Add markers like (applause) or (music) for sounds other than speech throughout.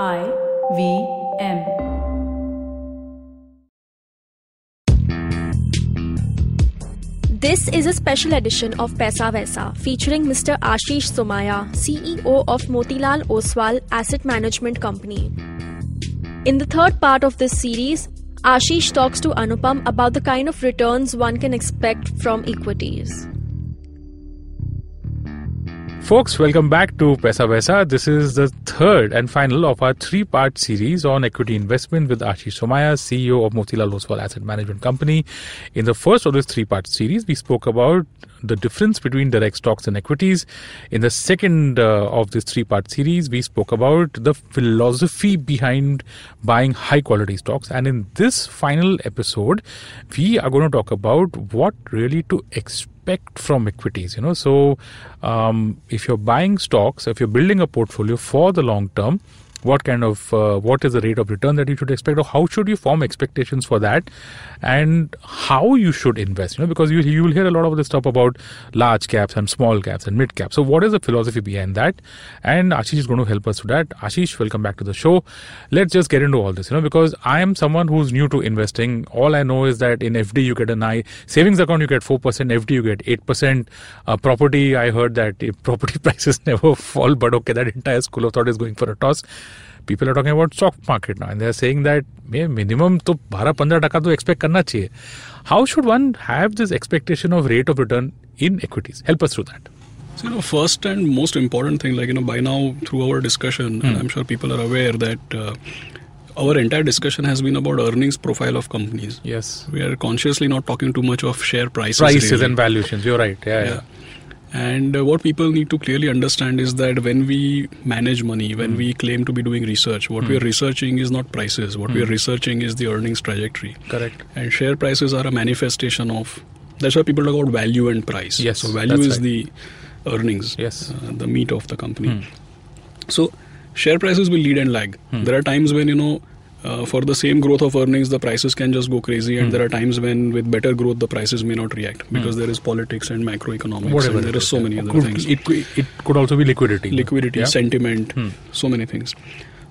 I V M. This is a special edition of Paisa Vaisa featuring Mr. Aashish Somaya, CEO of Motilal Oswal Asset Management Company. In the third part of this series, Aashish talks to Anupam about the kind of returns one can expect from equities. Folks, welcome back to Paisa Vaisa. This is the third and final of our three part series on equity investment with Aashish Somaya, CEO of Motilal Oswal Asset Management Company. In the first of this three part series, we spoke about the difference between direct stocks and equities. In the second uh, of this three part series, we spoke about the philosophy behind buying high quality stocks. And in this final episode, we are going to talk about what really to expect expect from equities you know. So um, if you're buying stocks if you're building a portfolio for the long term what kind of uh, what is the rate of return that you should expect or how should you form expectations for that and how you should invest you know because you you will hear a lot of this stuff about large caps and small caps and mid caps. So what is the philosophy behind that? And ashish is going to help us to that. Aashish welcome back to the show. Let's just get into all this you know because i am someone who's new to investing. All i know is that in fd you get an i savings account you get 4% fd you get 8% uh, property i heard that (laughs) property (laughs) prices never (laughs) fall but okay that entire school of thought is going for a toss people are talking about stock market now and they are saying that minimum to 12-15 टका तो expect करना चाहिए how should one have this expectation of rate of return in equities help us through that so, you know, first and most important thing, like, you know, by now through our discussion, mm. I'm sure people are aware that uh, our entire discussion has been about earnings profile of companies. Yes. We are consciously not talking too much of share prices. Prices really. and valuations, you're right. Yeah, yeah. yeah. And uh, what people need to clearly understand is that when we manage money, when mm. we claim to be doing research, what mm. we are hmm. researching is not prices. What mm. we are hmm. researching is the earnings trajectory. Correct. And share prices are a manifestation of. That's why people talk about value and price. Yes. So value is right. the earnings. Yes. Uh, the meat of the company. Hmm. So share prices will lead and lag. There are times when you know uh, for the same growth of earnings, the prices can just go crazy, and mm. there are times when, with better growth, the prices may not react hmm. because mm. there is politics and macroeconomics, Whatever and there is so many other could, things. It, it could also be liquidity, liquidity, yeah? sentiment, mm. so many things.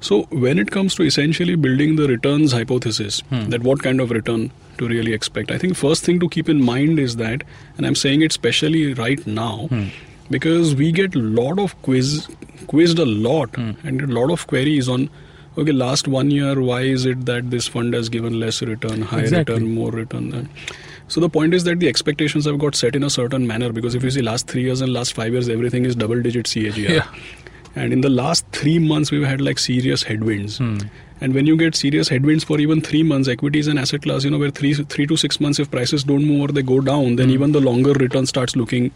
So when it comes to essentially building the returns hypothesis, hmm. that what kind of return to really expect, I think first thing to keep in mind is that, and I'm saying it specially right now, hmm. because we get a lot of quiz, quizzed a lot, and a lot of queries on okay, last one year, why is it that this fund has given less return, higher exactly. return, more return? than? So the point is that the expectations have got set in a certain manner because if you see last three years and last five years, everything is double digit CAGR. Yeah. And in the last three months, we've had like serious headwinds. Hmm. And when you get serious headwinds for even three months, equities and asset class, you know, where three three to six months, if prices don't move or they go down, then hmm. even the longer return starts looking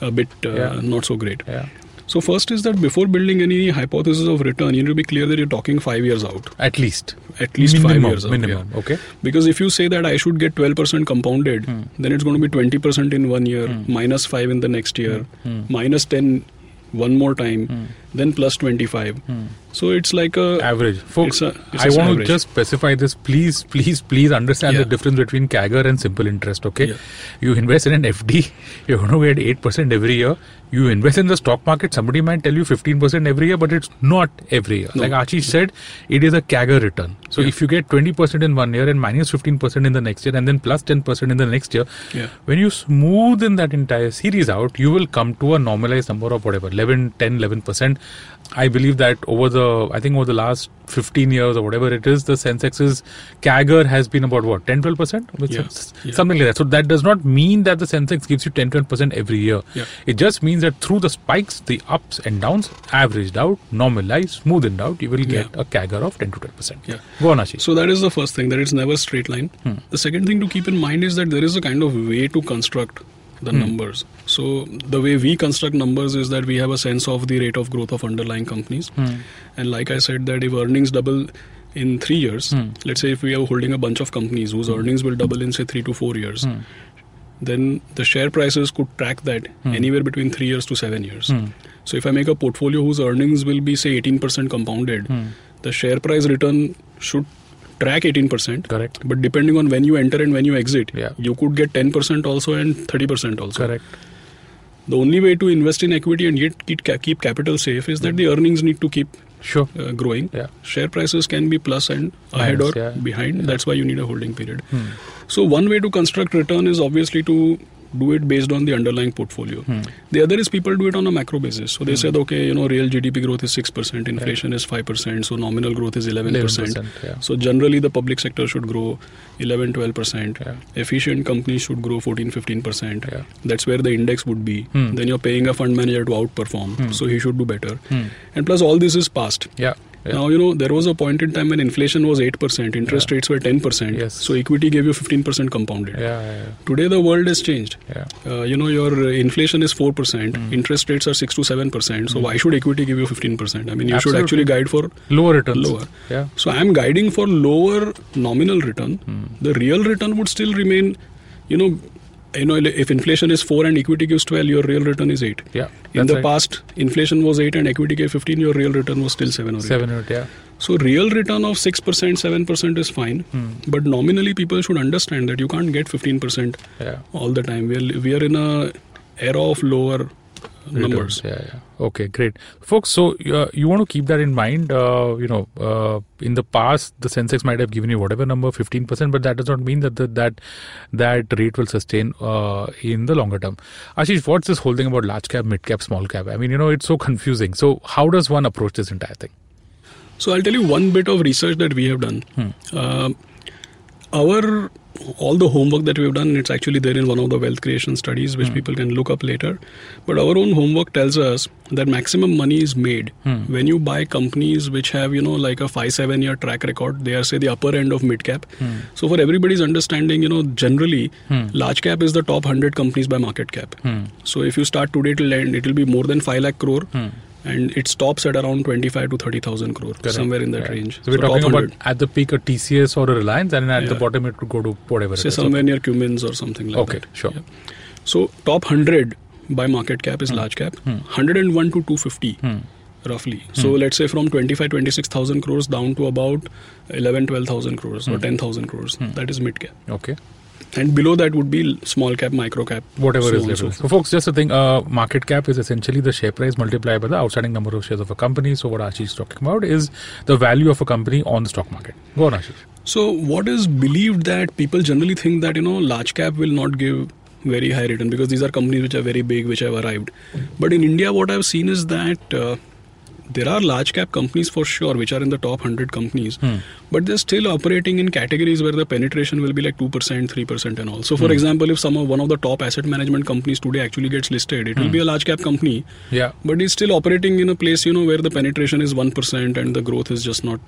a bit uh, yeah. not so great. Yeah. So first is that before building any hypothesis of return, you need to be clear that you're talking five years out. At least. At least minimum, five years minimum. out. Minimum. Okay. Because if you say that I should get 12% compounded, hmm. then it's going to be 20% in one year, hmm. minus five in the next year, hmm. minus 10 one more time, hmm. then plus 25. Hmm. So it's like a average. Folks, I want average. to just specify this. Please, please, please understand yeah. the difference between CAGR and simple interest. Okay, yeah. you invest in an FD, (laughs) you're going to get eight percent every year. You invest in the stock market, somebody might tell you 15% every year, but it's not every year. No. Like Aashish said, it is a CAGR return. So yeah. if you get 20% in one year and minus 15% in the next year and then plus 10% in the next year, yeah. when you smooth smoothen that entire series out, you will come to a normalized number of whatever, 11, 10, 11%. I believe that over the, I think over the last 15 years or whatever it is, the Sensex's CAGR has been about what, 10, 12%? Yeah. Yeah. Something like that. So that does not mean that the Sensex gives you 10, 12% every year. Yeah. It just means that through the spikes, the ups and downs, averaged out, normalized, smoothened out, you will get a CAGR of 10 to 12%. Yeah. Go on, Aashish. So that is the first thing, that it's never straight line. Hmm. The second thing to keep in mind is that there is a kind of way to construct the Hmm. numbers. So the way we construct numbers is that we have a sense of the rate of growth of underlying companies. Hmm. And like I said, that if earnings double in three years, Hmm. let's say if we are holding a bunch of companies whose earnings will double in say three to four years, Hmm. then the share prices could track that Hmm. anywhere between three years to seven years. Hmm. So if I make a portfolio whose earnings will be say 18% compounded, Hmm. the share price return should track 18%. Correct. But depending on when you enter and when you exit, Yeah. you could get 10% also and 30% also. Correct. The only way to invest in equity and yet keep capital safe is that the earnings need to keep Sure. uh, growing. Yeah. Share prices can be plus and ahead or yeah. behind. That's why you need a holding period. Hmm. So one way to construct return is obviously to do it based on the underlying portfolio. Hmm. The other is people do it on a macro basis. So they said, okay, you know, real GDP growth is six percent, inflation is five percent, so nominal growth is eleven percent. 11%, yeah. So generally, the public sector should grow 11, 12 percent. Yeah. Efficient companies should grow 14, 15 percent. Yeah. That's where the index would be. Hmm. Then you're paying a fund manager to outperform, Hmm. so he should do better. Hmm. And plus, all this is past. Yeah. Yeah. Now, you know, there was a point in time when inflation was 8%, interest Yeah. rates were 10%. Yes. So equity gave you 15% compounded. yeah, yeah, Today, the world has changed. yeah. Uh, you know, your inflation is 4%, Hmm. interest rates are 6 to 7%. So, why should equity give you 15%? I mean, you Absolutely. should actually guide for. Lower returns. Lower. Yeah. So, I'm guiding for lower nominal return. Hmm. The real return would still remain, you know, you know, if inflation is 4 and equity gives 12, your real return is 8. Yeah. In the right. past, inflation was 8 and equity gave 15, your real return was still 7 or 8. Seven or eight, yeah. So real return of 6%, 7% is fine. Hmm. But nominally people should understand that you can't get 15% Yeah. all the time. We are, we are in a era of lower numbers. Yeah, yeah. Okay, great, folks. So uh, you want to keep that in mind. Uh, you know, uh, in the past, the Sensex might have given you whatever number, fifteen percent, but that does not mean that the, that that rate will sustain uh, in the longer term. Aashish, what's this whole thing about large cap, mid cap, small cap? I mean, you know, it's so confusing. So how does one approach this entire thing? So I'll tell you one bit of research that we have done. Hmm. Our all the homework that we've done, it's actually there in one of the wealth creation studies, which Hmm. people can look up later. But our own homework tells us that maximum money is made Hmm. when you buy companies which have, you know, like a five, seven year track record. They are, say, the upper end of mid cap. Hmm. So for everybody's understanding, you know, generally, Hmm. large cap is the top 100 companies by market cap. Hmm. So if you start today till end, it will be more than 5 lakh crore. Hmm. And it stops at around 25 to 30,000 crore, Correct. somewhere in that Yeah. range. So we're top talking about at the peak a TCS or a Reliance, and at the bottom it could go to whatever. say somewhere near Cummins or something like Okay, that. Okay, sure. So top 100 by market cap is large cap, Hmm. 101 to 250 Hmm. roughly. So let's say from 25 26,000 crores down to about 11 12,000 crores or Hmm. 10,000 crores. Hmm. That is mid cap. Okay. And below that would be small cap, micro cap, whatever so is and so. So, folks, just a thing. Uh, market cap is essentially the share price multiplied by the outstanding number of shares of a company. So, what Aashish is talking about is the value of a company on the stock market. Go on, Ashish. So what is believed that people generally think that you know large cap will not give very high return because these are companies which are very big which have arrived. But in India, what I've seen is that uh, there are large cap companies for sure which are in the top 100 companies, Hmm. but they're still operating in categories where the penetration will be like 2%, 3% and all. So for Hmm. example, if some of one of the top asset management companies today actually gets listed, it will Hmm. be a large cap company, Yeah. but it's still operating in a place you know where the penetration is 1% and the growth is just not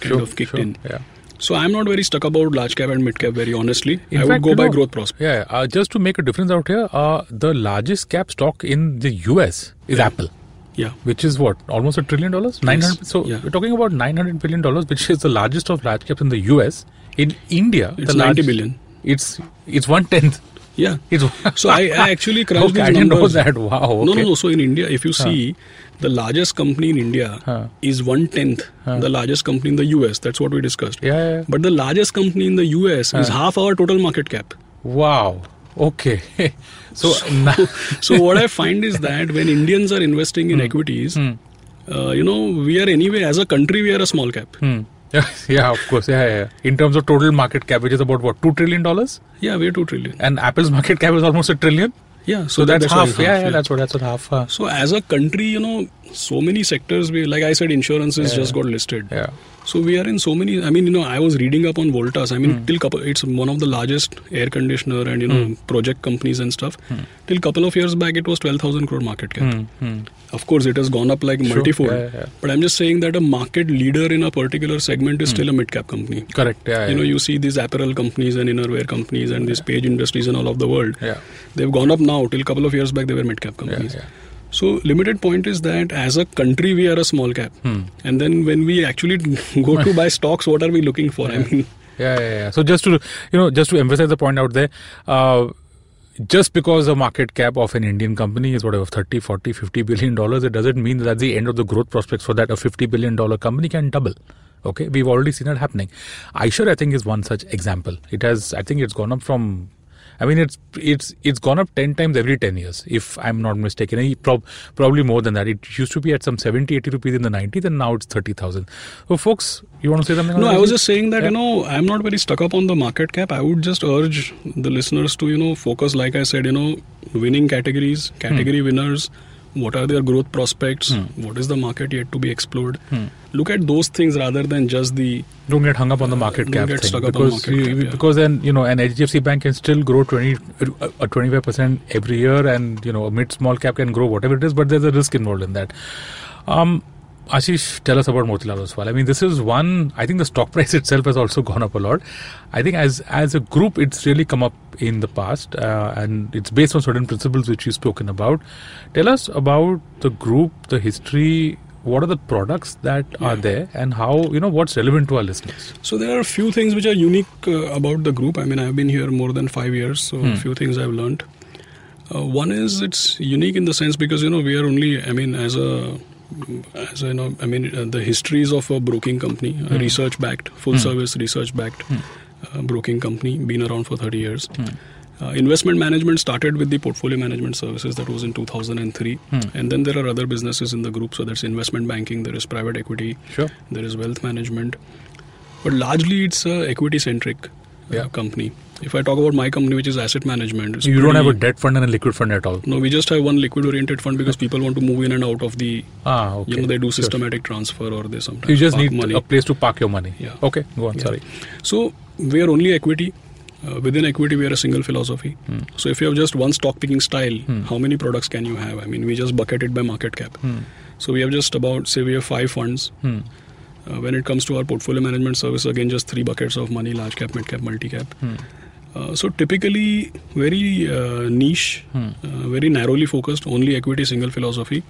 kind Sure. of kicked sure. in. Yeah. So I'm not very stuck about large cap and mid cap. Very honestly, In I fact, would go by know- growth prospect. Yeah. Uh, just to make a difference out here, uh, the largest cap stock in the US is Yeah. Apple. Yeah, Which is what almost a trillion dollars, nine hundred. So Yeah. we're talking about nine hundred billion dollars, which is the largest of large caps in the U.S. In India, it's the 90 large- billion. It's it's one tenth. Yeah. (laughs) It's So I, I (laughs) actually crunched okay. these I didn't know that. Wow. Okay. No, no, no. So in India, if you see, the largest company in India Huh. is one tenth Huh. the largest company in the US. That's what we discussed. Yeah, yeah. But the largest company in the US is half our total market cap. Wow. Okay. (laughs) so na- (laughs) So what I find is that when Indians are investing in equities, Hmm. uh, you know, we are anyway as a country we are a small cap. Hmm. Yeah, (laughs) yeah, of course. Yeah, yeah, yeah. In terms of total market cap, which is about what two trillion dollars, Yeah, we are two trillion. and Apple's market cap is almost a trillion. Yeah, So, that- that's, why half. it's Yeah, yeah, that's what that's what half. Uh, So as a country, you know, so many sectors. We, like I said, insurances Yeah. just got listed. yeah. So we are in so many. I mean, you know, I was reading up on Voltas. I mean, Hmm. till couple, it's one of the largest air conditioner and you know Hmm. project companies and stuff. Till couple of years back, it was twelve thousand crore market cap. Hmm, hmm. Of course, it has gone up like Sure. multifold. Yeah, yeah. But I'm just saying that a market leader in a particular segment is still a mid cap company. Correct. Yeah. You know, you see these apparel companies and innerwear companies and these page industries and all of the world. yeah. They've gone up now. Till couple of years back, they were mid cap companies. Yeah. So limited point is that as a country we are a small cap, Hmm. and then when we actually (laughs) go to buy (laughs) stocks, what are we looking for? I mean, Yeah, yeah, yeah. So just to you know, just to emphasize the point out there, uh, just because the market cap of an Indian company is whatever 30, 40, 50 billion dollars, it doesn't mean that at the end of the growth prospects for that a 50 billion dollar company can double. Okay, we've already seen it happening. Eicher's, I think, is one such example. It has, I think, it's gone up from. I mean, it's it's it's gone up ten times every ten years, if I'm not mistaken. Prob- probably more than that. It used to be at some 70, 80 rupees in the 90s, and now it's thirty thousand. So, folks, you want to say something? No, I was just saying that Yeah. you know I'm not very stuck up on the market cap. I would just urge the listeners to you know focus, like I said, you know, winning categories, category Hmm. winners. What are their growth prospects? What is the market yet to be explored? Hmm. Look at those things rather than just the don't get hung up on the market don't cap get thing stuck up on because market you, cap, yeah. because then you know an HDFC bank can still grow 20 uh, 25 percent every year and you know a mid small cap can grow whatever it is but there's a risk involved in that um Aashish, tell us about Motilal Oswal. I mean, this is one. I think the stock (laughs) price itself has also gone up a lot. I think as as a group, it's really come up in the past, uh, and it's based on certain principles which you've spoken about. Tell us about the group, the history. What are the products that are there, and how you know what's relevant to our listeners? So there are a few things which are unique uh, about the group. I mean, I've been here more than five years, so Hmm. a few things I've learned. Uh, one is it's unique in the sense because you know we are only. I mean, as a as I know, I mean, uh, the histories of a broking company, Hmm. a research backed, full service research backed uh, broking company, been around for 30 years. Hmm. Uh, investment management started with the portfolio management services that was in 2003 Hmm. and then there are other businesses in the group so there's investment banking there is private equity Sure. there is wealth management but largely it's a equity centric uh, Yeah. company if i talk about my company which is asset management You don't have a debt fund and a liquid fund at all. no we just have one liquid oriented fund because people want to move in and out of the Ah, okay. you know they do Sure. systematic transfer or they sometimes You just need money a place to park your money. Yeah. Okay, go on. Yeah. Sorry. So we are only equity. Uh, within equity, we are a single philosophy. Hmm. So if you have just one stock picking style, how many products can you have? I mean, we just bucket it by market cap. Hmm. So we have just about say we have five funds. Uh, when it comes to our portfolio management service, again just three buckets of money: large cap, mid cap, multi cap. Hmm. Uh, so typically very uh, niche, Hmm. uh, very narrowly focused, only equity, single philosophy.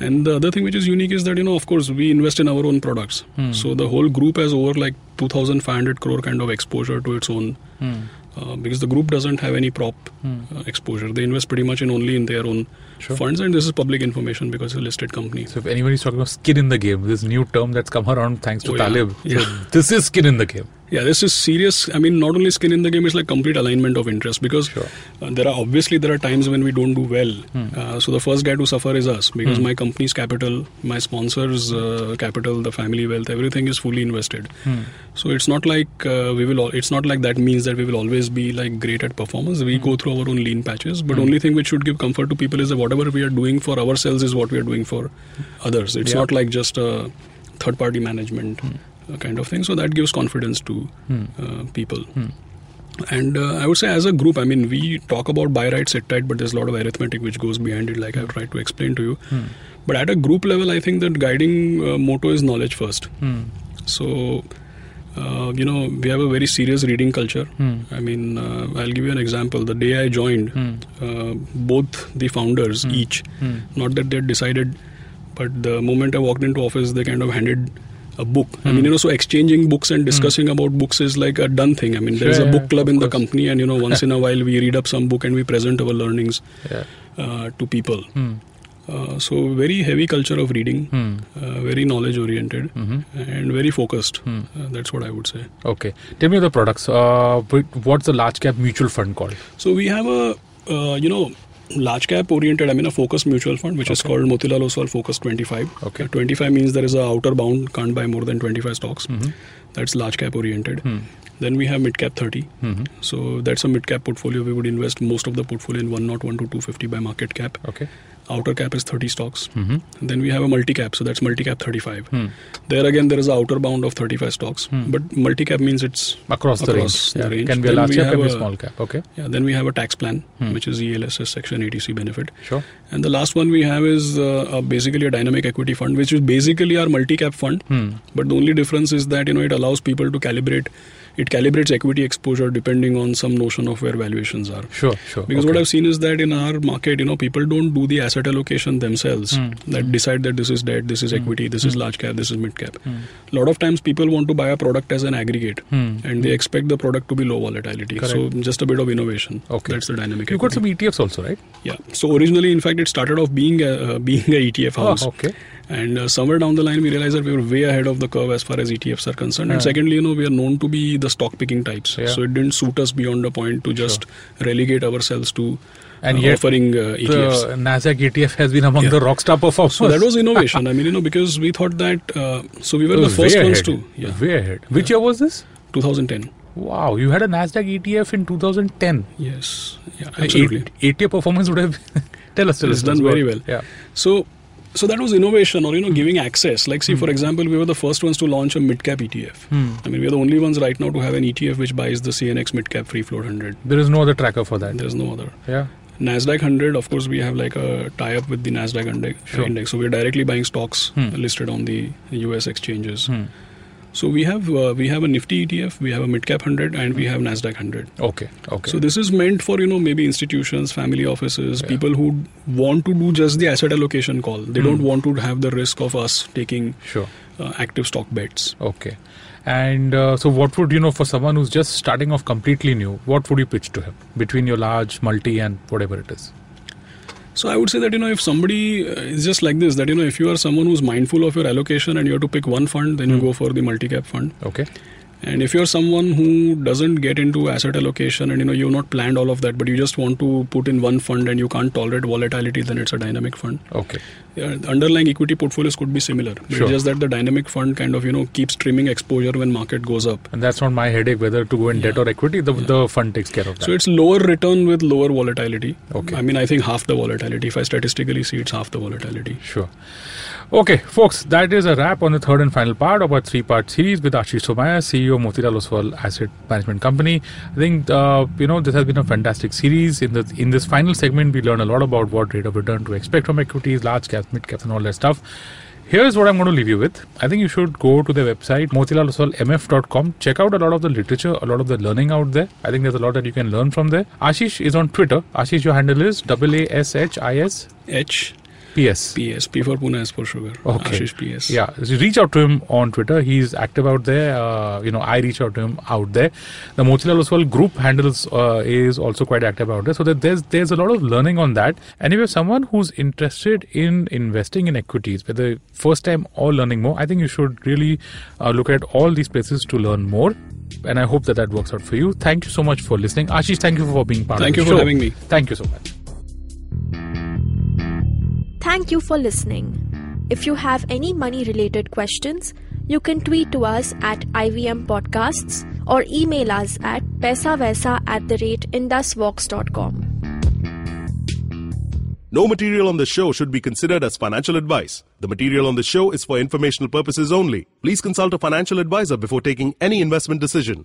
And the other thing which is unique is that you know, of course, we invest in our own products. Hmm. So the whole group has over like 2,500 crore kind of exposure to its own. Hmm. Uh, because the group doesn't have any prop Hmm. uh, exposure, they invest pretty much in only in their own Sure. funds, and this is public information because it's a listed company. So if anybody's talking about skin in the game, this new term that's come around thanks to Oh, yeah. Taleb. So this is skin in the game. Yeah, this is serious. I mean, not only skin in the game; it's like complete alignment of interest because Sure. uh, there are obviously there are times when we don't do well. Hmm. Uh, so the first guy to suffer is us because my company's capital, my sponsors' uh, capital, the family wealth, everything is fully invested. Hmm. So it's not like uh, we will. Al- it's not like that means that we will always be like great at performance. We go through our own lean patches, but only thing which should give comfort to people is that whatever we are doing for ourselves is what we are doing for others. It's Yeah. not like just a third-party management uh, kind of thing. So that gives confidence to Hmm. uh, people. Hmm. And uh, I would say, as a group, I mean, we talk about buy right, sit tight, but there's a lot of arithmetic which goes behind it, like I've tried to explain to you. Hmm. But at a group level, I think that guiding uh, motto is knowledge first. Hmm. So, uh, you know, we have a very serious reading culture. Hmm. I mean, uh, I'll give you an example. The day I joined, Hmm. uh, both the founders, each, not that they decided, but the moment I walked into office, they kind of handed a book. I Hmm. mean, you know, so exchanging books and discussing about books is like a done thing. I mean, Sure, there's a book club of in the company, and you know, once in a while we read up some book and we present our learnings Yeah. uh, to people. Hmm. Uh, so very heavy culture of reading, Hmm. uh, very knowledge oriented, Mhm. and very focused. Hmm. Uh, that's what I would say. Okay. Tell me the products. Uh, what's the large cap mutual fund called? So we have a, uh, you know, large cap oriented, I mean a focused mutual fund, which is called Motilal Oswal Focus 25. Okay. Uh, 25 means there is a outer bound, can't buy more than 25 stocks. Mhm. That's large cap oriented. Hmm. Then we have mid cap 30. Mhm. So that's a mid cap portfolio. We would invest most of the portfolio in 101 to 250 by market cap. Okay. Outer cap is 30 stocks. Mhm. Then we have a multi cap, so that's multi cap 35. Hmm. There again, there is a outer bound of 35 stocks, Hmm. but multi cap means it's Across, the range. The Yeah. range. Can be a large cap, can be a small cap. Okay. yeah. Then we have a tax plan, Hmm. which is ELSS Section 80C benefit. Sure. And the last one we have is uh, basically a dynamic equity fund, which is basically our multi-cap fund. Hmm. But the only difference is that you know it allows people to calibrate. It calibrates equity exposure depending on some notion of where valuations are. Sure. Sure. Because okay. what I've seen is that in our market, you know, people don't do the asset allocation themselves Hmm. that decide that this is debt, this is equity, this is large cap, this is mid cap. Hmm. A lot of times people want to buy a product as an aggregate Hmm. and they expect the product to be low volatility. So just a bit of innovation. Okay. That's the dynamic. You've got some. ETFs also, right? Yeah. So originally, in fact, it started off being a, uh, (laughs) being a ETF house. Oh, okay. And uh, somewhere down the line, we realized that we were way ahead of the curve as far as ETFs are concerned. And secondly, you know, we are known to be the stock picking types. Yeah. So it didn't suit us beyond a point to just relegate ourselves to And uh, yet offering uh, ETFs. The Nasdaq ETF has been among Yeah. the rockstar performers. so that was (laughs) innovation. I mean, you know, because we thought that. Uh, so we were the first ones to. Yeah. Way ahead. Which year was this? 2010. Wow, you had a Nasdaq ETF in 2010. Yes. Yeah. Absolutely. Eight, eight year performance would have. (laughs) tell us, tell It's us. done very well. Yeah. So, so that was innovation, or you Hmm. know, giving access. Like, see, for example, we were the first ones to launch a mid-cap ETF. Hmm. I mean, we are the only ones right now to have an ETF which buys the CNX mid-cap free float 100. There is no other tracker for that. There's no other. Yeah. Nasdaq 100, of course, we have like a tie-up with the Nasdaq index. Sure. index. So we're directly buying stocks Hmm. listed on the US exchanges. Hmm. So we have uh, we have a Nifty ETF, we have a mid-cap 100, and we have Nasdaq 100. Okay. Okay. So this is meant for you know maybe institutions, family offices, Yeah. people who want to do just the asset allocation call. They Hmm. don't want to have the risk of us taking sure. uh, active stock bets. Okay. And uh, so, what would you know for someone who's just starting off completely new? What would you pitch to him between your large multi and whatever it is? So I would say that you know if somebody uh, is just like this, that you know if you are someone who's mindful of your allocation and you have to pick one fund, then you Hmm. go for the multi-cap fund. Okay. And if you're someone who doesn't get into asset allocation and you know you've not planned all of that, but you just want to put in one fund and you can't tolerate volatility, then it's a dynamic fund. Okay. Yeah, the underlying equity portfolios could be similar. Sure. It's just that the dynamic fund kind of you know keeps trimming exposure when market goes up. And that's not my headache whether to go in debt or equity. The, Yeah. the fund takes care of that. So it's lower return with lower volatility. Okay. I mean, I think half the volatility. If I statistically see, it's half the volatility. Sure. Okay, folks, that is a wrap on the third and final part of our three part series with Aashish Somaya, CEO of Motilal Oswal Asset Management Company. I think, uh, you know, this has been a fantastic series. In, the, in this final segment, we learn a lot about what rate of return to expect from equities, large caps, mid caps, and all that stuff. Here's what I'm going to leave you with. I think you should go to the website, motilaloswalmf.com. Check out a lot of the literature, a lot of the learning out there. I think there's a lot that you can learn from there. Aashish is on Twitter. Aashish, your handle is A-A-S-H-I-S H P-S. PS P for Pune S for sugar. Okay. Aashish PS. Yeah, so reach out to him on Twitter. He's active out there. Uh, you know, I reach out to him out there. The Motilal Oswal group handles uh, is also quite active out there. So that there's there's a lot of learning on that. And if you're someone who's interested in investing in equities, whether first time or learning more, I think you should really uh, look at all these places to learn more. And I hope that that works out for you. Thank you so much for listening, Aashish. Thank you for being part Thank of the show. Thank you for having me. Thank you so much. Thank you for listening. If you have any money related questions, you can tweet to us at IVM Podcasts or email us at paisavaisa at the rate indusvox.com. No material on the show should be considered as financial advice. The material on the show is for informational purposes only. Please consult a financial advisor before taking any investment decision.